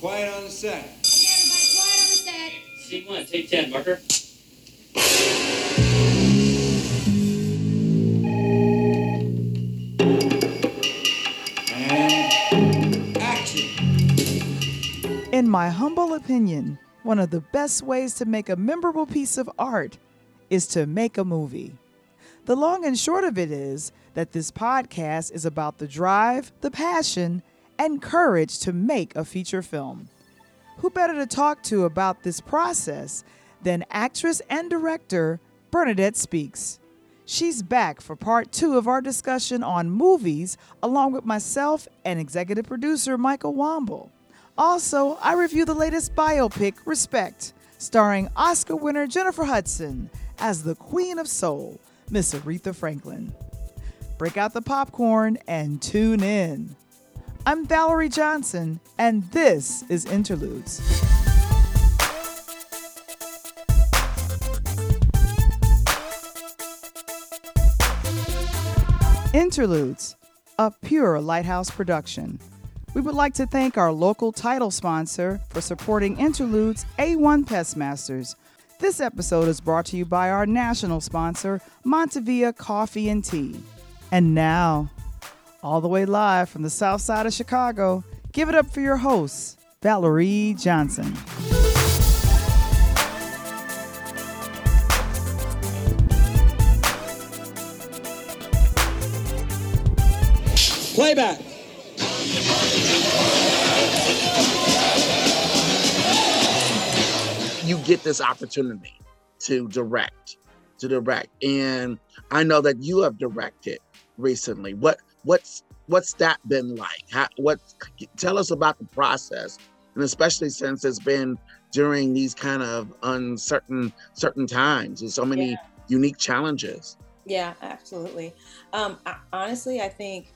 Quiet on the set. Okay, everybody, quiet on the set. Scene one, take 10, marker. And action. In my humble opinion, one of the best ways to make a memorable piece of art is to make a movie. The long and short of it is that this podcast is about the drive, the passion, and courage to make a feature film. Who better to talk to about this process than actress and director Bernadette Speakes? She's back for part two of our discussion on movies, along with myself and executive producer Michael Wamble. Also, I review the latest biopic, Respect, starring Oscar winner Jennifer Hudson as the Queen of Soul, Miss Aretha Franklin. Break out the popcorn and tune in. I'm Valarie Johnson, and this is Interludes. Interludes, a pure Lighthouse production. We would like to thank our local title sponsor for supporting Interludes, A1 Pestmasters. This episode is brought to you by our national sponsor, Montevia Coffee and Tea. And now, all the way live from the south side of Chicago, give it up for your host, Valarie Johnson. Playback. you get this opportunity to direct to direct and i know that you have directed recently what what's what's that been like How, what tell us about the process and especially since it's been during these kind of uncertain certain times and so many Yeah. unique challenges Yeah, absolutely. Um, I, honestly, I think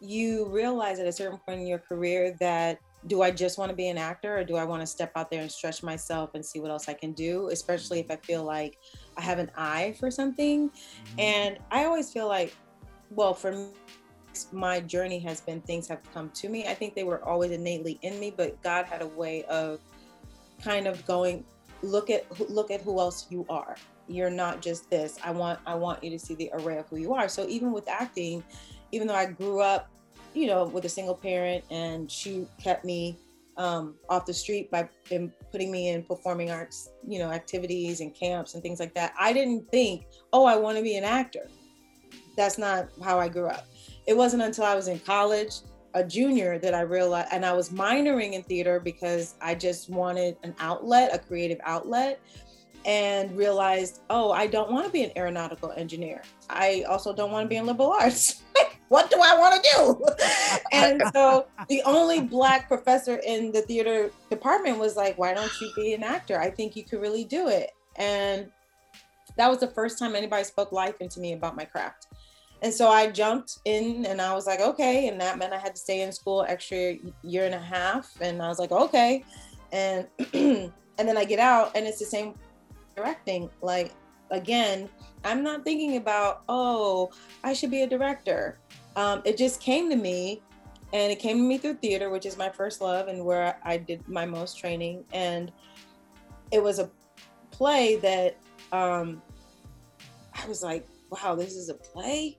you realize at a certain point in your career that do I just want to be an actor or do I want to step out there and stretch myself and see what else I can do, especially if I feel like I have an eye for something. And I always feel like, well, for me, my journey has been things have come to me. I think they were always innately in me, but God had a way of kind of going, look at look at who else you are. You're not just this. I want i want you to see the array of who you are. So even with acting even though i grew up you know with a single parent and she kept me um, off the street by in putting me in performing arts you know activities and camps and things like that i didn't think oh i want to be an actor that's not how i grew up it wasn't until i was in college a junior that i realized and i was minoring in theater because i just wanted an outlet a creative outlet and realized, oh, I don't want to be an aeronautical engineer. I also don't want to be in liberal arts. what do I want to do? and so the only black professor in the theater department was like, why don't you be an actor? I think you could really do it. And that was the first time anybody spoke life into me about my craft. And so I jumped in and I was like, okay. And that meant I had to stay in school extra year and a half. And I was like, okay. And and then I get out and it's the same directing like again i'm not thinking about oh i should be a director um, it just came to me and it came to me through theater which is my first love and where i did my most training and it was a play that um, i was like wow this is a play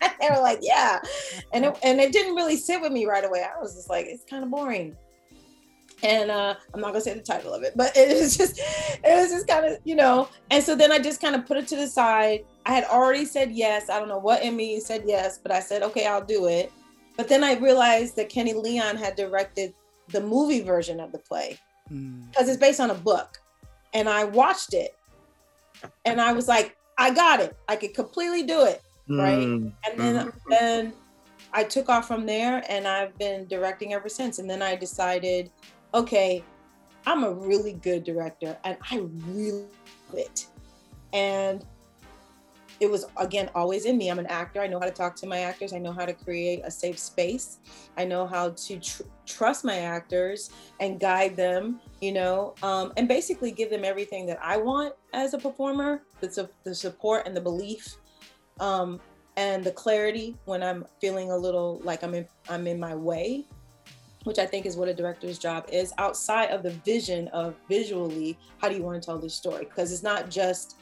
they were like yeah and it, and it didn't really sit with me right away i was just like it's kind of boring and uh, I'm not gonna say the title of it, but it was just it was just kind of you know. And so then I just kind of put it to the side. I had already said yes. I don't know what in me said yes, but I said okay, I'll do it. But then I realized that Kenny Leon had directed the movie version of the play because it's based on a book, and I watched it, and I was like, I got it. I could completely do it, right? Mm, And then then I took off from there, and I've been directing ever since. And then I decided okay, I'm a really good director and I really love it. And it was again always in me. I'm an actor. I know how to talk to my actors. I know how to create a safe space. I know how to tr- trust my actors and guide them, you know, um, and basically give them everything that I want as a performer the, su- the support and the belief um, and the clarity when I'm feeling a little like I'm in, I'm in my way which I think is what a director's job is, outside of the vision of visually, how do you want to tell this story? Because it's not just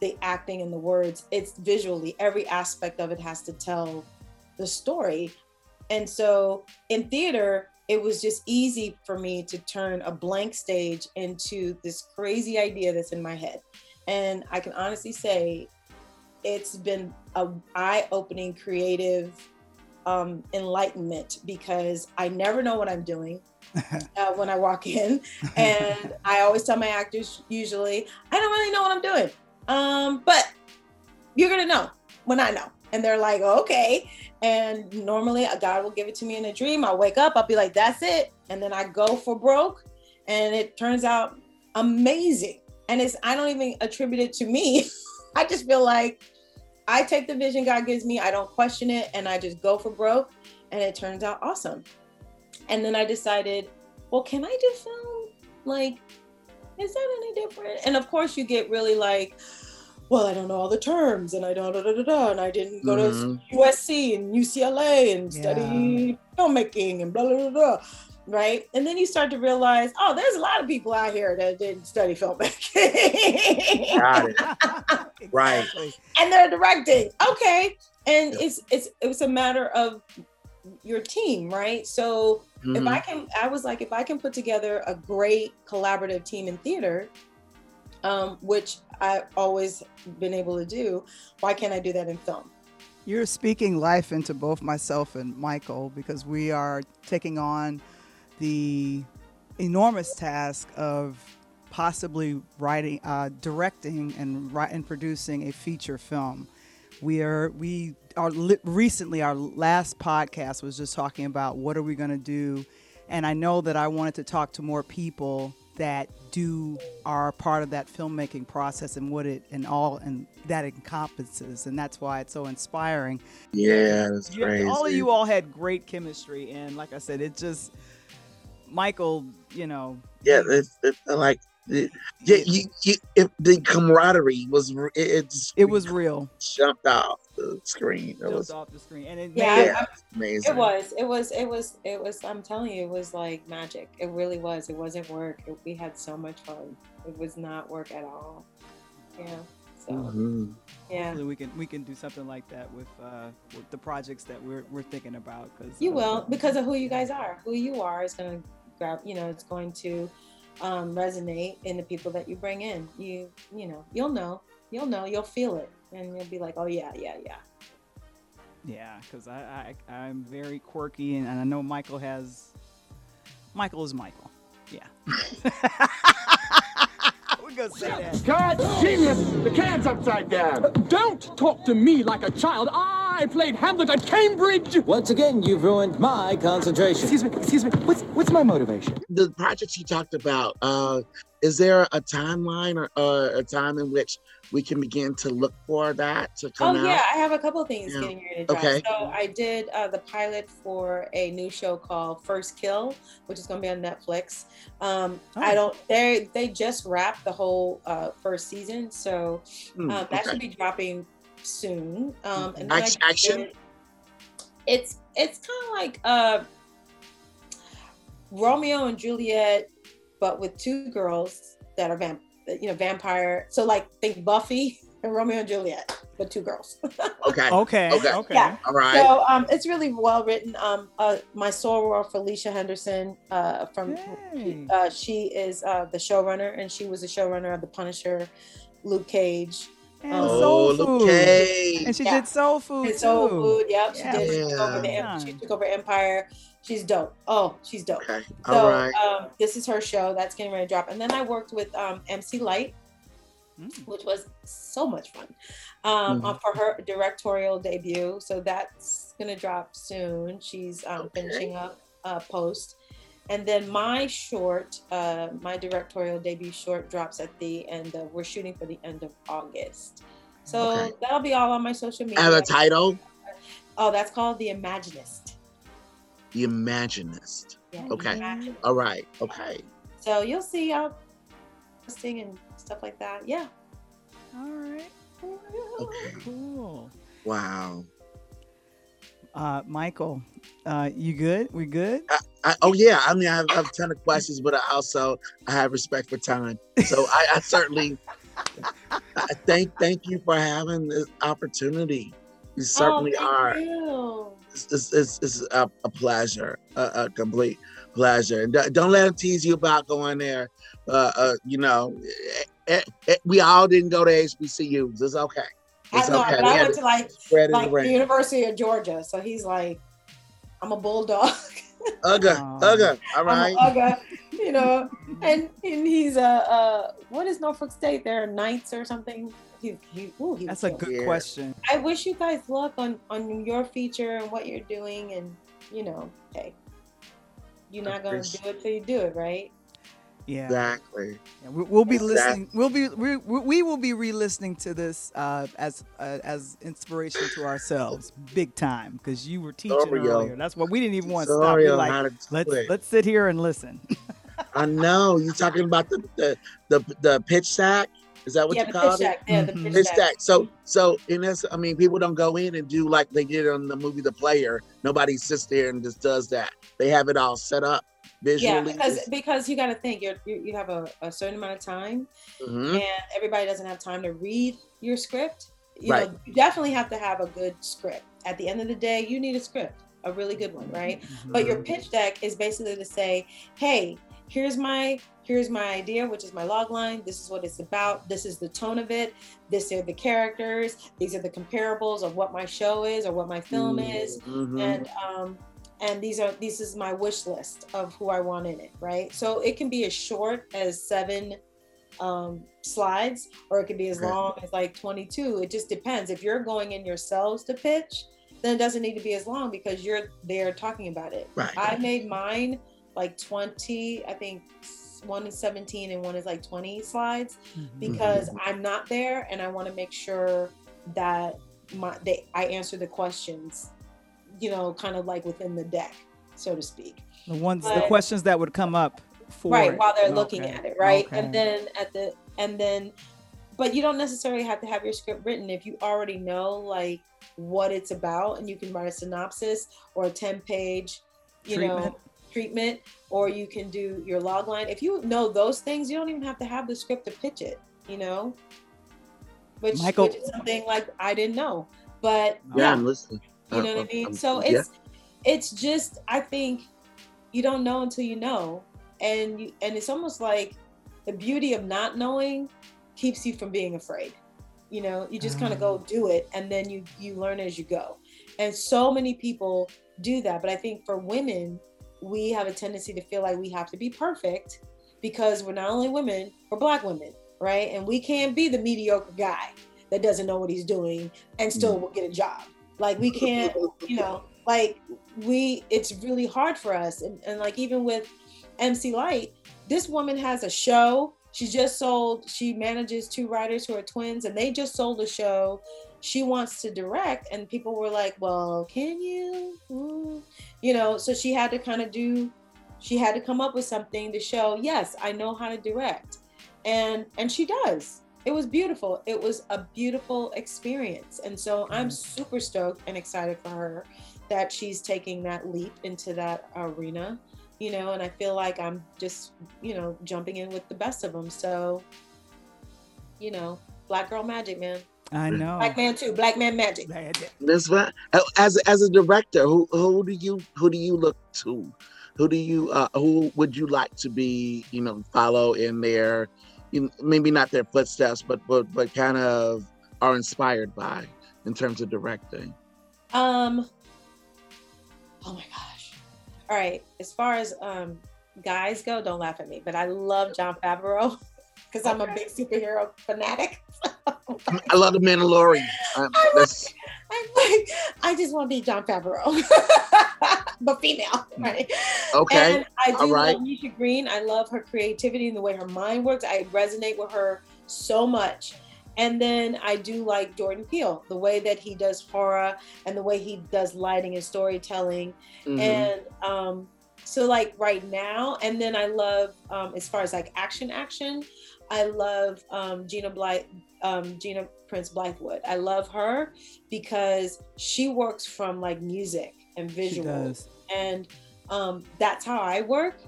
the acting and the words, it's visually, every aspect of it has to tell the story. And so in theater, it was just easy for me to turn a blank stage into this crazy idea that's in my head. And I can honestly say it's been a eye-opening creative um, enlightenment because I never know what I'm doing uh, when I walk in, and I always tell my actors usually I don't really know what I'm doing, um, but you're gonna know when I know, and they're like, okay. And normally, uh, God will give it to me in a dream. I'll wake up, I'll be like, that's it, and then I go for broke, and it turns out amazing. And it's I don't even attribute it to me. I just feel like I take the vision God gives me, I don't question it, and I just go for broke, and it turns out awesome. And then I decided, well, can I do film? Like, is that any different? And of course, you get really like, well, I don't know all the terms, and I don't, da, da, da, da, and I didn't go Mhm. to USC and UCLA and Yeah. study filmmaking and blah, blah, blah, blah. Right. And then you start to realize, oh, there's a lot of people out here that didn't study filmmaking. Got it. Right. And they're directing. Okay. And it's it's it was a matter of your team, right? So if Mhm. I can I was like, if I can put together a great collaborative team in theater, um, which I've always been able to do, why can't I do that in film? You're speaking life into both myself and Michael because we are taking on the enormous task of possibly writing, uh, directing, and and producing a feature film. We are we are li- recently our last podcast was just talking about what are we going to do, and I know that I wanted to talk to more people that do are part of that filmmaking process and what it and all and that encompasses, and that's why it's so inspiring. Yeah, that's You- crazy. all of you all had great chemistry, and like I said, it just Michael, you know, yeah, it's, it's like, it, yeah, you, you, it, the camaraderie was it. it just it was real. jumped off the screen. It Jumped was off the screen, and it Yeah, made yeah, amazing. It was, it was, it was, it was, I'm telling you, it was like magic. It really was. It wasn't work. It, we had so much fun. It was not work at all. Yeah. So, Mhm. yeah. Hopefully we can we can do something like that with uh, with the projects that we're we're thinking about. Cause You uh, will because of who you guys are. Who you are is going to grab. You know, it's going to um, resonate in the people that you bring in. You, you know, you'll know. You'll know. You'll feel it, and you'll be like, oh yeah, yeah, yeah. Yeah, because I, I I'm very quirky, and, and I know Michael has. Michael is Michael. Yeah. we're gonna say that. God, genius! The can's upside down. Don't talk to me like a child. I played Hamlet at Cambridge. Once again, you've ruined my concentration. Excuse me, excuse me. What's what's my motivation? The projects you talked about, uh, is there a timeline or uh, a time in which we can begin to look for that to Oh come out? Oh, yeah, I have a couple of things Yeah. getting ready to drop. Okay. So I did uh, the pilot for a new show called First Kill, which is going to be on Netflix. Um, I Oh. don't. They they just wrapped the whole uh, first season, so Hmm, um, that okay. should be dropping soon. Um, and then I action? did- It's it's kind of like uh, Romeo and Juliet, but with two girls that are vamp, you know, vampire. So like think Buffy and Romeo and Juliet, but two girls. Okay. Okay. Okay. Okay. Yeah. All right. So um, it's really well written. Um, uh, my soror Felicia Henderson uh, from Yay. uh, she is uh, the showrunner, and she was the showrunner of The Punisher, Luke Cage, And oh, soul food. Cage. And she Yeah. did soul food and too. Soul Food. Yep, she Yeah. did. She took, over the, Yeah. she took over Empire. She's dope. Oh, she's dope. Okay. So All right. um, this is her show that's getting ready to drop, and then I worked with um, MC Lyte, Mm. which was so much fun um, uh, for her directorial debut. So that's gonna drop soon. She's um, Okay. finishing up uh, post, and then my short, uh, my directorial debut short drops at the end of. We're shooting for the end of August. So Okay. that'll be all on my social media. And a title, Oh, that's called The Imaginist. The Imaginist. Yeah, Okay. Imagine- All right. Okay. So you'll see uh posting and stuff like that. Yeah. All right. Okay. Cool. Wow. Uh, Michael, uh, you good? We good? I, oh yeah, I mean I have, I have a ton of questions, but I also I have respect for time. So I, I certainly I thank thank you for having this opportunity. You certainly oh, thank are. You. It's, it's, it's, it's a, a pleasure, a, a complete pleasure. And don't- don't let them tease you about going there. Uh, uh, you know, eh, eh, eh, we all didn't go to HBCUs. It's okay. It's I know, okay. but I went to to like like the around. University of Georgia, so he's like, I'm a bulldog. Ugga, Aw. ugga. All I'm a Ugga, you know, and and he's a uh, what is Norfolk State? They're Knights or something. He, he, ooh, he That's a good Yeah. question. I wish you guys luck on on your feature and what you're doing, and you know, hey, you're not gonna do it till you do it, right? Yeah. Exactly. Yeah, we- We'll be Exactly. listening. We'll be we, we we will be re-listening to this uh, as uh, as inspiration to ourselves, big time, because you were teaching Sorry, yo. earlier. That's what we didn't even want to stop. Sorry like, how to do let's it. let's sit here and listen. I know you're talking about the the the, the pitch stack. Is that what yeah, you the call pitch it? deck. Yeah, the Mhm. pitch Pitch deck. stack. So so in this, I mean, people don't go in and do like they did on the movie The Player. Nobody sits there and just does that. They have it all set up Yeah, because because you got to think you're, you you have a, a certain amount of time, Mhm. and everybody doesn't have time to read your script. You Right. know, you definitely have to have a good script. At the end of the day, you need a script, a really good one, right? But Mm-hmm. your pitch deck is basically to say, hey, here's my here's my idea, which is my log line. This is what it's about. This is the tone of it. This are the characters. These are the comparables of what my show is or what my film is Mhm. and um and these are this is my wish list of who I want in it, right? So it can be as short as seven um slides or it can be as long as like 22 it just depends if you're going in yourselves to pitch then it doesn't need to be as long because you're there talking about it Right. i made mine like 20 i think one is 17 and one is like 20 slides Mhm. because I'm not there and I want to make sure that my they I answer the questions, you know, kind of like within the deck, so to speak. the ones, the questions that would come up for right, it. while they're looking at it, right? okay. And then at the and then but you don't necessarily have to have your script written if you already know like what it's about and you can write a synopsis or a 10 page, you know, Treatment. treatment or you can do your log line. If you know those things, you don't even have to have the script to pitch it, you know? Which, Michael- which is something like I didn't know. But Yeah, yeah, I'm listening. You know what I mean? um, So yeah. it's it's just I think you don't know until you know. And you and it's almost like the beauty of not knowing keeps you from being afraid. You know, you just kind of go do it and then you you learn as you go. And so many people do that, but I think for women, we have a tendency to feel like we have to be perfect because we're not only women, we're black women, right? And we can't be the mediocre guy that doesn't know what he's doing and still will get a job. Like we can't, you know, like we it's really hard for us. And, and like even with MC Lyte, this woman has a show. She just sold, she manages two writers who are twins, and they just sold a show. She wants to direct, and people were like, Well, can you? Mm. You know, so she had to kind of do, she had to come up with something to show, yes, I know how to direct. And and she does. It was beautiful. It was a beautiful experience. And so I'm super stoked and excited for her that she's taking that leap into that arena you know, and I feel like I'm just, you know, jumping in with the best of them. So, you know, black girl magic, man. I know. Black man too. Black man magic. That's right. Uh, As as a director, who who do you who do you look to? Who do you uh, who would you like to be? You know, follow in their, you know, maybe not their footsteps, but but but kind of are inspired by in terms of directing. Um. Oh my gosh. All right. As far as um guys go, don't laugh at me, but I love Jon Favreau because I'm a big superhero fanatic. I love the Mandalorian. Uh, that's, I'm like, I just want to be Jon Favreau, but female, right? Okay, And I do all right. love Misha Green. I love her creativity and the way her mind works. I resonate with her so much. And then I do like Jordan Peele, the way that he does horror and the way he does lighting and storytelling. mhm. And um, So like right now, and then I love um, as far as like action action, I love um, Gina Blythe, um, Gina Prince-Bythewood. I love her because she works from like music and She visual, and um, that's how I work.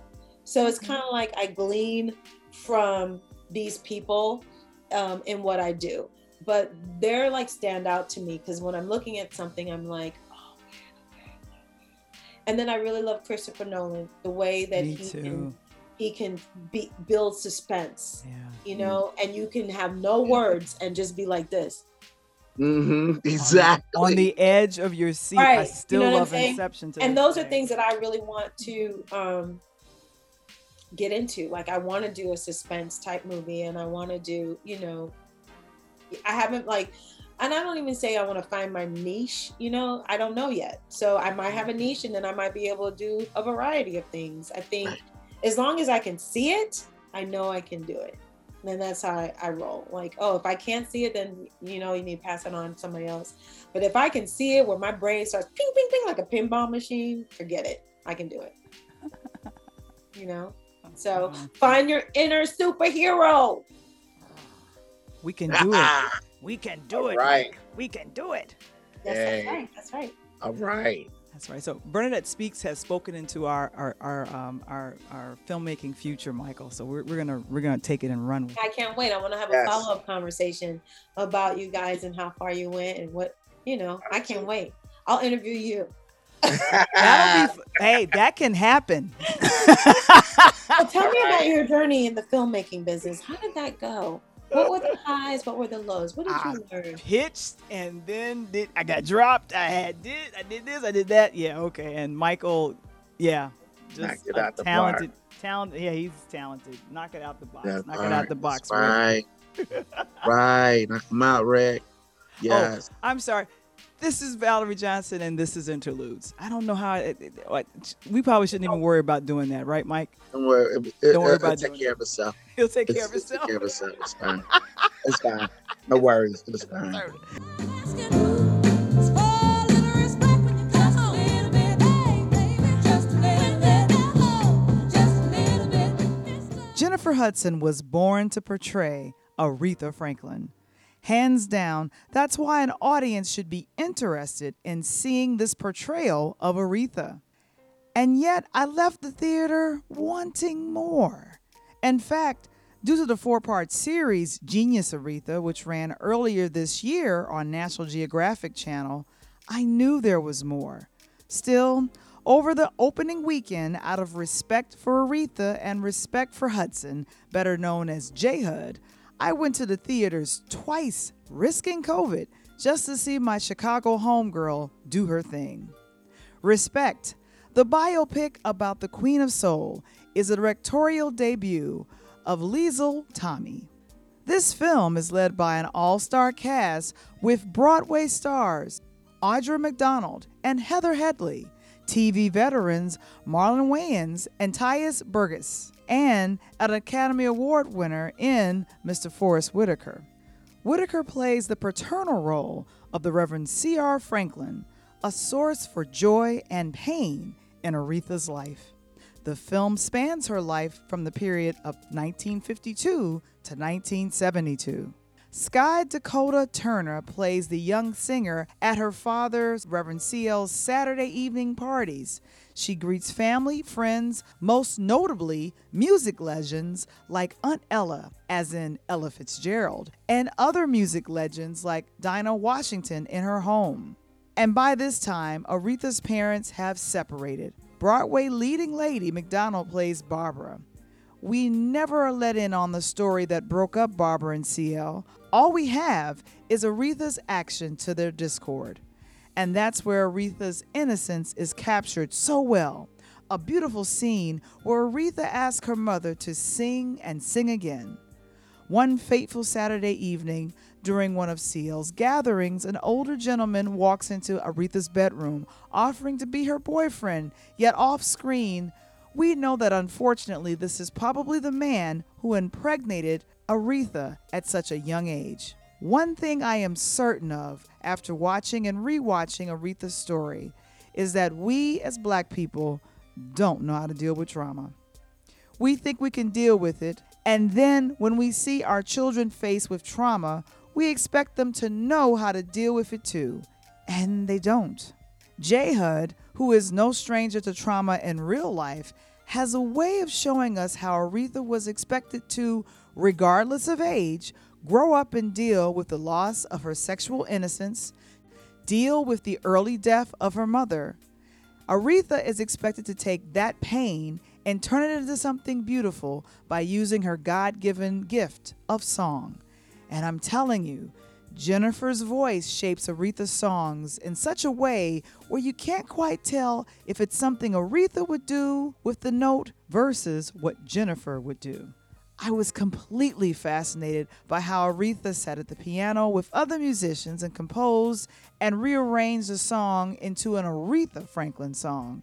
So it's Mm-hmm. kind of like I glean from these people um, in what I do, but they're like stand out to me because when I'm looking at something, I'm like, oh man, okay. And then I really love Christopher Nolan, the way that Me he too. can he can be, build suspense, Yeah. you know, and you can have no words and just be like this. Mm-hmm. Exactly. On the edge of your seat. I Right. You still know love? Inception. To and this those are things that I really want to um, get into. Like I want to do a suspense type movie, and I want to do, you know, I haven't like, and I don't even say I want to find my niche. You know, I don't know yet. So I might have a niche, and then I might be able to do a variety of things. I think Right. As long as I can see it, I know I can do it. And that's how I, I roll. Like, oh, if I can't see it, then you know you need to pass it on to somebody else. But if I can see it, where my brain starts ping, ping, ping like a pinball machine, forget it. I can do it. you know. So find your inner superhero. we can do it. We can do it. Right. We can do it. Yes, Hey. that's right. That's right. All right. That's right. So Bernadette Speakes has spoken into our our our um, our, our filmmaking future, Michael. So we're, we're gonna we're gonna take it and run with it. I can't wait. I want to have a Yes. follow up conversation about you guys and how far you went and what you know. I can't wait. I'll interview you. That'll be hey, that can happen. Well, tell me about your journey in the filmmaking business. How did that go? What were the highs? What were the lows? What did Ah, you learn? Pitched and then did I got dropped. I had did I did this, I did that. Yeah, okay. And Michael, yeah, just Knocked out the talented, talented. Yeah, he's talented. Knock it out the box. That's Knock it out the box. That's Right. right. Knock them out, Rick. Yes. I'm sorry. This is Valarie Johnson, and this is Interludes. I don't know how. It, it, we probably shouldn't even worry about doing that, right, Mike? Don't worry. It, Don't worry it, about take care of itself. He'll take care of it's take himself. care of itself. It's fine. It's fine. No worries. It's fine. Jennifer Hudson was born to portray Aretha Franklin. Hands down, that's why an audience should be interested in seeing this portrayal of Aretha. And yet, I left the theater wanting more. In fact, due to the four part series Genius Aretha, which ran earlier this year on National Geographic Channel, I knew there was more. Still, over the opening weekend, out of respect for Aretha and respect for Hudson, better known as J Hud, I went to the theaters twice, risking COVID, just to see my Chicago homegirl do her thing. Respect, the biopic about the Queen of Soul, is a directorial debut of Liesl Tommy. This film is led by an all star cast with Broadway stars Audra McDonald and Heather Headley, TV veterans Marlon Wayans and Tituss Burgess, and an Academy Award winner in Mr. Forest Whitaker. Whitaker plays the paternal role of the Reverend C.L. Franklin, a source for joy and pain in Aretha's life. The film spans her life from the period of 1952 to 1972. Skye Dakota Turner plays the young singer at her father's, Reverend CL's, Saturday evening parties. She greets family, friends, most notably music legends like Aunt Ella, as in Ella Fitzgerald, and other music legends like Dinah Washington in her home. And by this time, Aretha's parents have separated. Broadway leading lady McDonald plays Barbara. We never are let in on the story that broke up Barbara and CL. All we have is Aretha's action to their discord. And that's where Aretha's innocence is captured so well. A beautiful scene where Aretha asks her mother to sing and sing again. One fateful Saturday evening, during one of CL's gatherings, an older gentleman walks into Aretha's bedroom, offering to be her boyfriend, yet off screen, we know that unfortunately this is probably the man who impregnated Aretha at such a young age. One thing I am certain of after watching and rewatching Aretha's story is that we as black people don't know how to deal with trauma. We think we can deal with it, and then when we see our children faced with trauma, we expect them to know how to deal with it too, and they don't. J HUD, who is no stranger to trauma in real life, has a way of showing us how Aretha was expected to, regardless of age, grow up and deal with the loss of her sexual innocence, deal with the early death of her mother. Aretha is expected to take that pain and turn it into something beautiful by using her God given gift of song. And I'm telling you, Jennifer's voice shapes Aretha's songs in such a way where you can't quite tell if it's something Aretha would do with the note versus what Jennifer would do. I was completely fascinated by how Aretha sat at the piano with other musicians and composed and rearranged the song into an Aretha Franklin song.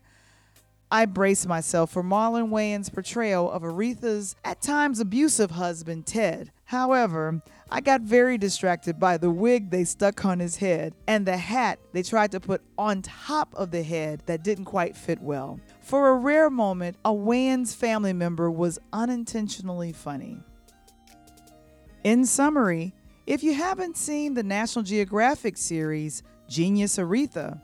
I braced myself for Marlon Wayans' portrayal of Aretha's at times abusive husband, Ted. However, I got very distracted by the wig they stuck on his head and the hat they tried to put on top of the head that didn't quite fit well. For a rare moment, a Wayans family member was unintentionally funny. In summary, if you haven't seen the National Geographic series Genius Aretha,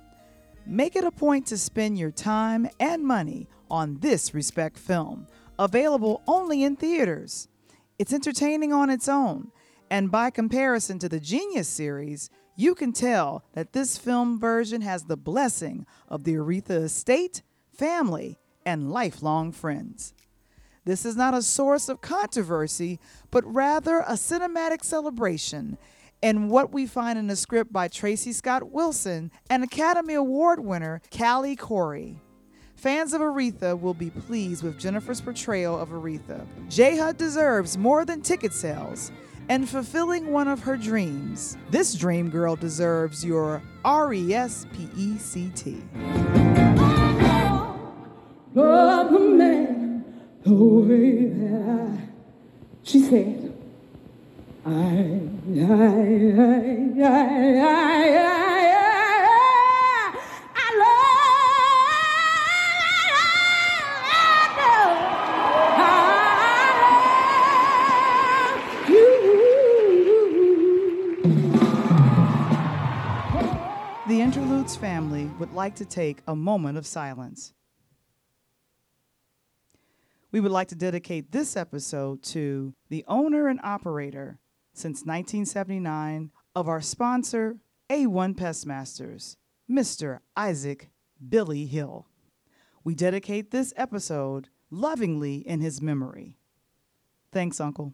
make it a point to spend your time and money on this Respect film, available only in theaters. It's entertaining on its own, and by comparison to the Genius series, you can tell that this film version has the blessing of the Aretha estate, family, and lifelong friends. This is not a source of controversy, but rather a cinematic celebration and what we find in the script by Tracy Scott Wilson and Academy Award winner Callie Khouri. Fans of Aretha will be pleased with Jennifer's portrayal of Aretha. J HUD deserves more than ticket sales and fulfilling one of her dreams. This dream girl deserves your R E S P E C T. Love a man the way that I, she said. I, I, I, I, I, I, like to take a moment of silence. We would like to dedicate this episode to the owner and operator since 1979 of our sponsor, A1 Pestmasters, Mr. Isaac Billy Hill. We dedicate this episode lovingly in his memory. Thanks, Uncle.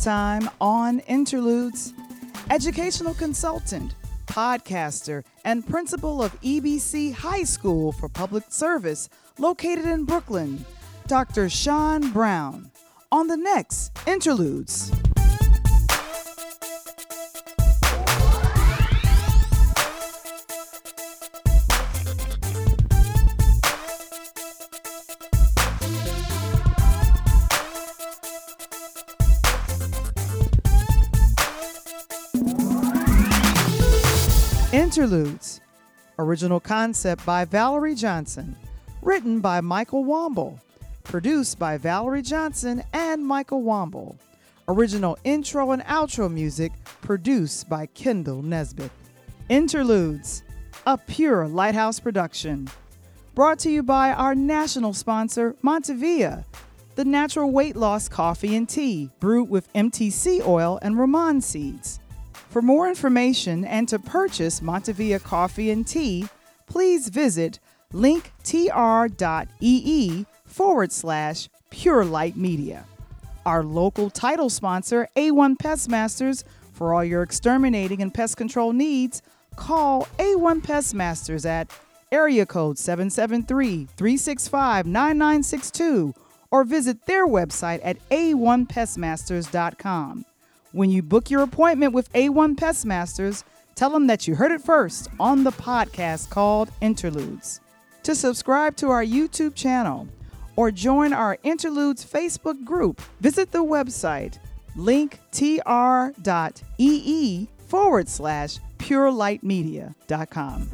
Next time on Interludes, educational consultant, podcaster, and principal of EBC High School for Public Service located in Brooklyn, Dr. Sean Brown. On the next Interludes. Interludes. Original concept by Valarie Johnson. Written by Michael Wamble. Produced by Valarie Johnson and Michael Wamble. Original intro and outro music produced by Kendall Nesbitt. Interludes. A pure Lighthouse production. Brought to you by our national sponsor, Montevia, the natural weight loss coffee and tea brewed with MTC oil and Ramon seeds. For more information and to purchase Montevia coffee and tea, please visit linktr.ee forward slash Pure Light Media. Our local title sponsor, A1 Pestmasters, for all your exterminating and pest control needs, call A1 Pestmasters at area code 773 365 9962 or visit their website at a1pestmasters.com. When you book your appointment with A1 Pest Masters, tell them that you heard it first on the podcast called Interludes. To subscribe to our YouTube channel or join our Interludes Facebook group, visit the website linktr.ee forward slash purelightmedia.com.